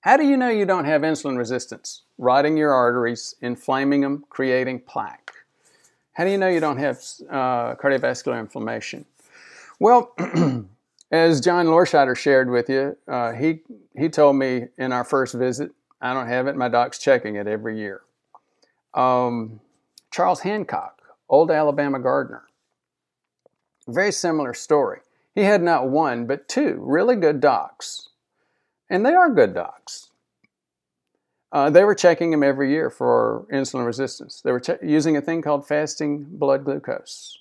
How do you know you don't have insulin resistance? Rotting your arteries, inflaming them, creating plaque. How do you know you don't have uh, cardiovascular inflammation? Well, as John Lorscheider shared with you, uh, he, he told me in our first visit, I don't have it, my doc's checking it every year. Um, Charles Hancock, old Alabama gardener, very similar story. He had not one, but two really good docs. And they are good docs. Uh, they were checking him every year for insulin resistance. They were che- using a thing called fasting blood glucose.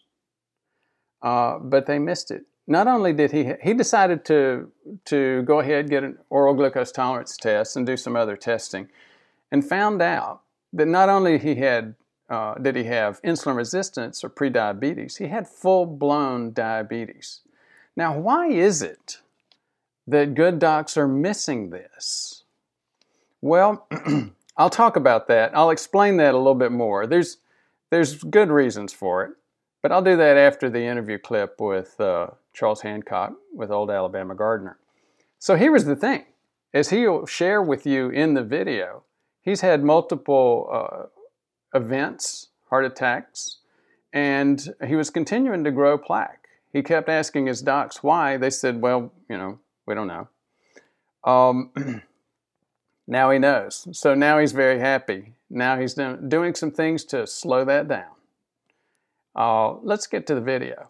Uh, but they missed it. Not only did he, he decided to, to go ahead, get an oral glucose tolerance test and do some other testing, and found out that not only he had uh, did he have insulin resistance or prediabetes, he had full blown diabetes. Now, why is it that good docs are missing this? Well, I'll talk about that. I'll explain that a little bit more. There's there's good reasons for it, but I'll do that after the interview clip with uh, Charles Hancock with Old Alabama Gardener. So here was the thing, as he'll share with you in the video, he's had multiple uh, events, heart attacks, and he was continuing to grow plaque. He kept asking his docs why. They said, well, you know, we don't know. Um, now he knows. So now he's very happy. Now he's doing some things to slow that down. Uh, let's get to the video.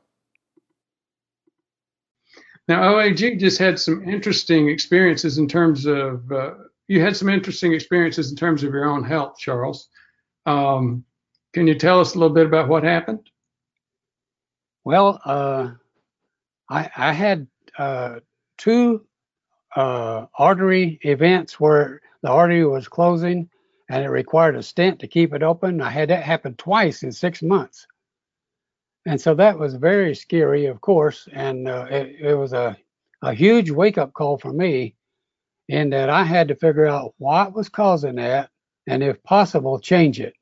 Now, OAG just had some interesting experiences in terms of, uh, you had some interesting experiences in terms of your own health, Charles. Um, can you tell us a little bit about what happened? Well, uh, I, I, had uh, two uh, artery events where the artery was closing and it required a stent to keep it open. I had that happen twice in six months. And so that was very scary, of course. And uh, it, it was a, a huge wake up call for me in that I had to figure out what was causing that and, if possible, change it.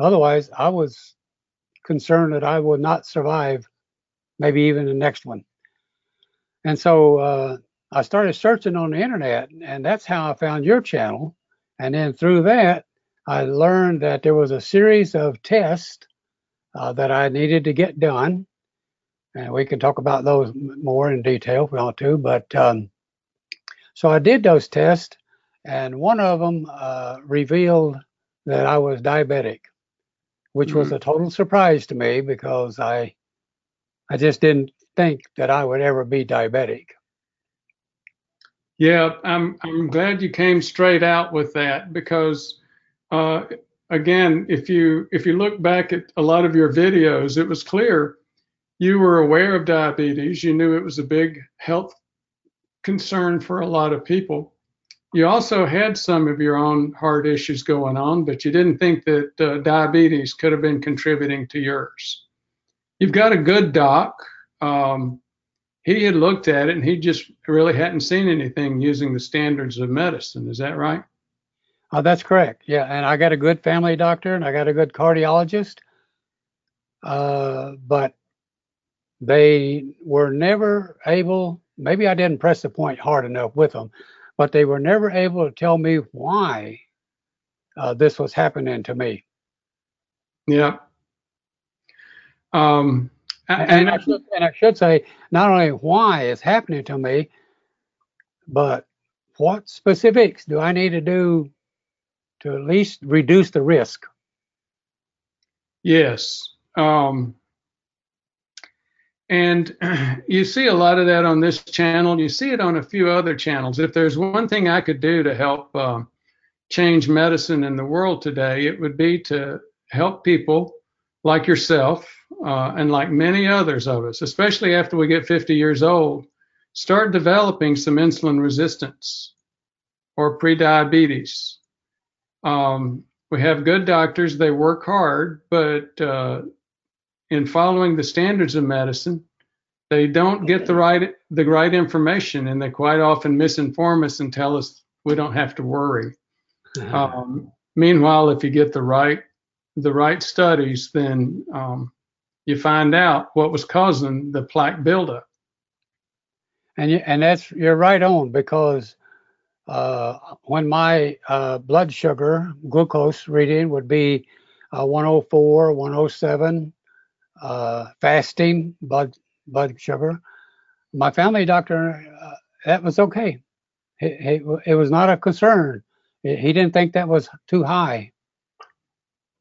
Otherwise, I was concerned that I would not survive maybe even the next one. And so uh, I started searching on the internet, and that's how I found your channel. And then through that, I learned that there was a series of tests uh, that I needed to get done. And we can talk about those more in detail if we want to. But um, so I did those tests, and one of them uh, revealed that I was diabetic, which mm-hmm. was a total surprise to me because I I just didn't think that I would ever be diabetic. Yeah, I'm I'm glad you came straight out with that because uh, again, if you if you look back at a lot of your videos, it was clear you were aware of diabetes. You knew it was a big health concern for a lot of people. You also had some of your own heart issues going on, but you didn't think that uh, diabetes could have been contributing to yours. You've got a good doc. Um, he had looked at it and he just really hadn't seen anything using the standards of medicine. Is that right? Oh, that's correct. Yeah, and I got a good family doctor and I got a good cardiologist, uh, but they were never able. Maybe I didn't press the point hard enough with them, but they were never able to tell me why uh, this was happening to me. Yeah. Um, and, and, I should, and I should say not only why it's happening to me, but what specifics do I need to do to at least reduce the risk? Yes. Um, and you see a lot of that on this channel. You see it on a few other channels. If there's one thing I could do to help uh, change medicine in the world today, it would be to help people like yourself uh, and like many others of us, especially after we get 50 years old, start developing some insulin resistance or prediabetes. Um, we have good doctors, they work hard, but uh, in following the standards of medicine, they don't get the right the right information, and they quite often misinform us and tell us we don't have to worry. Um, meanwhile, if you get the right the right studies, then um, you find out what was causing the plaque buildup. And you, and that's you're right on because uh, when my uh, blood sugar glucose reading would be uh, 104, 107, uh, fasting blood blood sugar. My family doctor, uh, that was okay. It, it, it, was not a concern. He didn't think that was too high.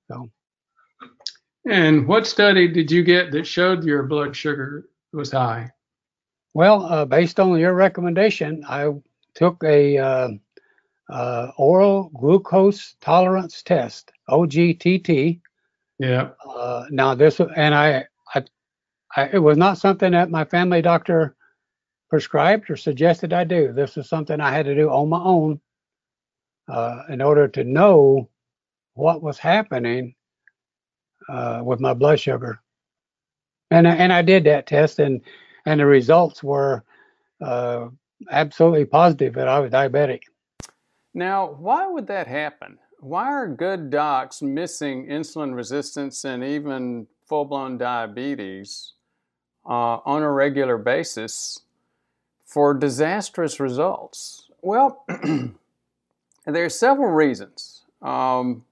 So. And what study did you get that showed your blood sugar was high? Well, uh, based on your recommendation, I took a uh, uh, oral glucose tolerance test, OGTT. Yeah. Uh, now this, and I, I, I, it was not something that my family doctor prescribed or suggested I do. This is something I had to do on my own uh, in order to know what was happening uh, with my blood sugar. And I, and I did that test, and and the results were uh, absolutely positive that I was diabetic. Now, why would that happen? Why are good docs missing insulin resistance and even full blown diabetes uh, on a regular basis for disastrous results? Well, there are several reasons. Um,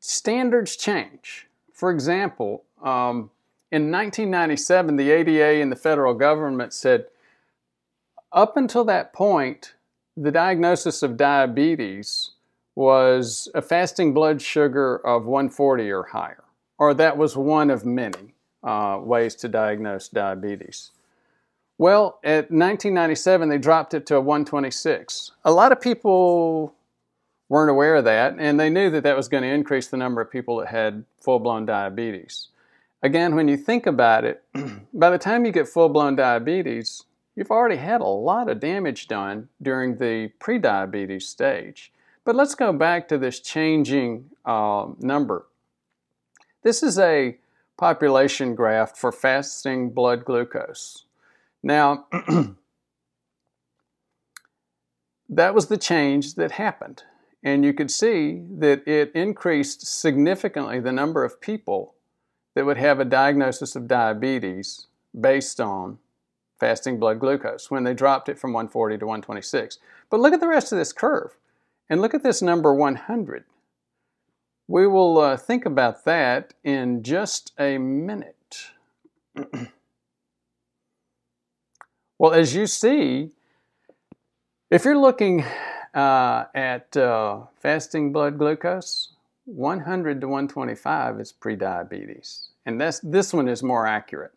standards change. For example, um, in 1997, the ADA and the federal government said up until that point, the diagnosis of diabetes was a fasting blood sugar of 140 or higher, or that was one of many uh, ways to diagnose diabetes. Well, at 1997, they dropped it to a 126. A lot of people weren't aware of that, and they knew that that was going to increase the number of people that had full blown diabetes. Again, when you think about it, by the time you get full blown diabetes, you've already had a lot of damage done during the prediabetes stage. But let's go back to this changing uh, number. This is a population graph for fasting blood glucose. Now, that was the change that happened. And you could see that it increased significantly the number of people that would have a diagnosis of diabetes based on fasting blood glucose when they dropped it from 140 to 126. But look at the rest of this curve and look at this number 100. We will uh, think about that in just a minute. well, as you see, if you're looking uh, at uh, fasting blood glucose, 100 to 125 is prediabetes. And that's, this one is more accurate.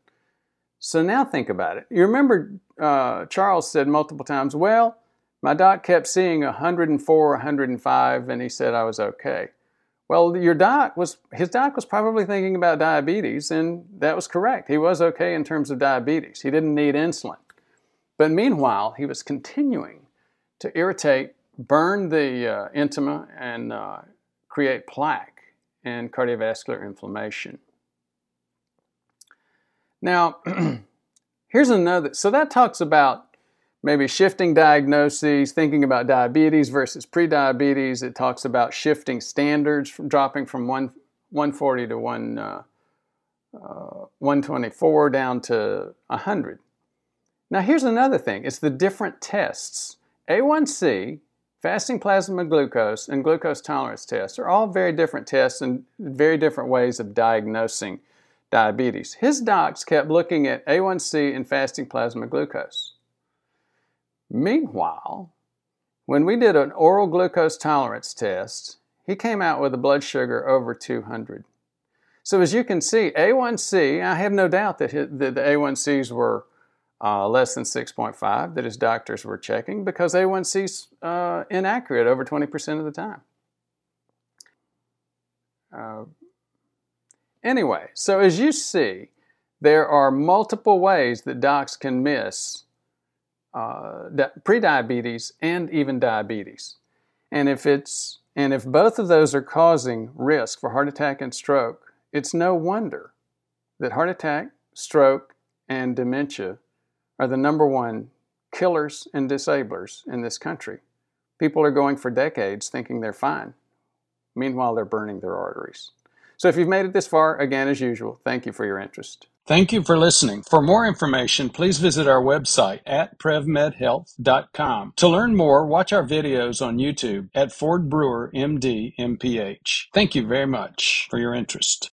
So now think about it. You remember uh, Charles said multiple times, well, my doc kept seeing 104, 105, and he said I was okay. Well, your doc was, his doc was probably thinking about diabetes, and that was correct. He was okay in terms of diabetes. He didn't need insulin. But meanwhile, he was continuing to irritate, burn the uh, intima, and uh, create plaque and cardiovascular inflammation. Now, here's another. So that talks about maybe shifting diagnoses, thinking about diabetes versus prediabetes. It talks about shifting standards, from dropping from one, 140 to one, uh, uh, 124 down to 100. Now, here's another thing it's the different tests. A1C, fasting plasma glucose, and glucose tolerance tests are all very different tests and very different ways of diagnosing diabetes. His docs kept looking at A1C and fasting plasma glucose. Meanwhile, when we did an oral glucose tolerance test, he came out with a blood sugar over 200. So as you can see, A1C, I have no doubt that, the A1Cs were uh, less than 6.5 that his doctors were checking because A1C's uh, inaccurate over 20% of the time. Uh, Anyway, so as you see, there are multiple ways that docs can miss uh, prediabetes and even diabetes. And if it's and if both of those are causing risk for heart attack and stroke, it's no wonder that heart attack, stroke, and dementia are the number one killers and disablers in this country. People are going for decades thinking they're fine. Meanwhile, they're burning their arteries. So if you've made it this far, again, as usual, thank you for your interest. Thank you for listening. For more information, please visit our website at prevmedhealth.com. To learn more, watch our videos on YouTube at Ford Brewer MD MPH. Thank you very much for your interest.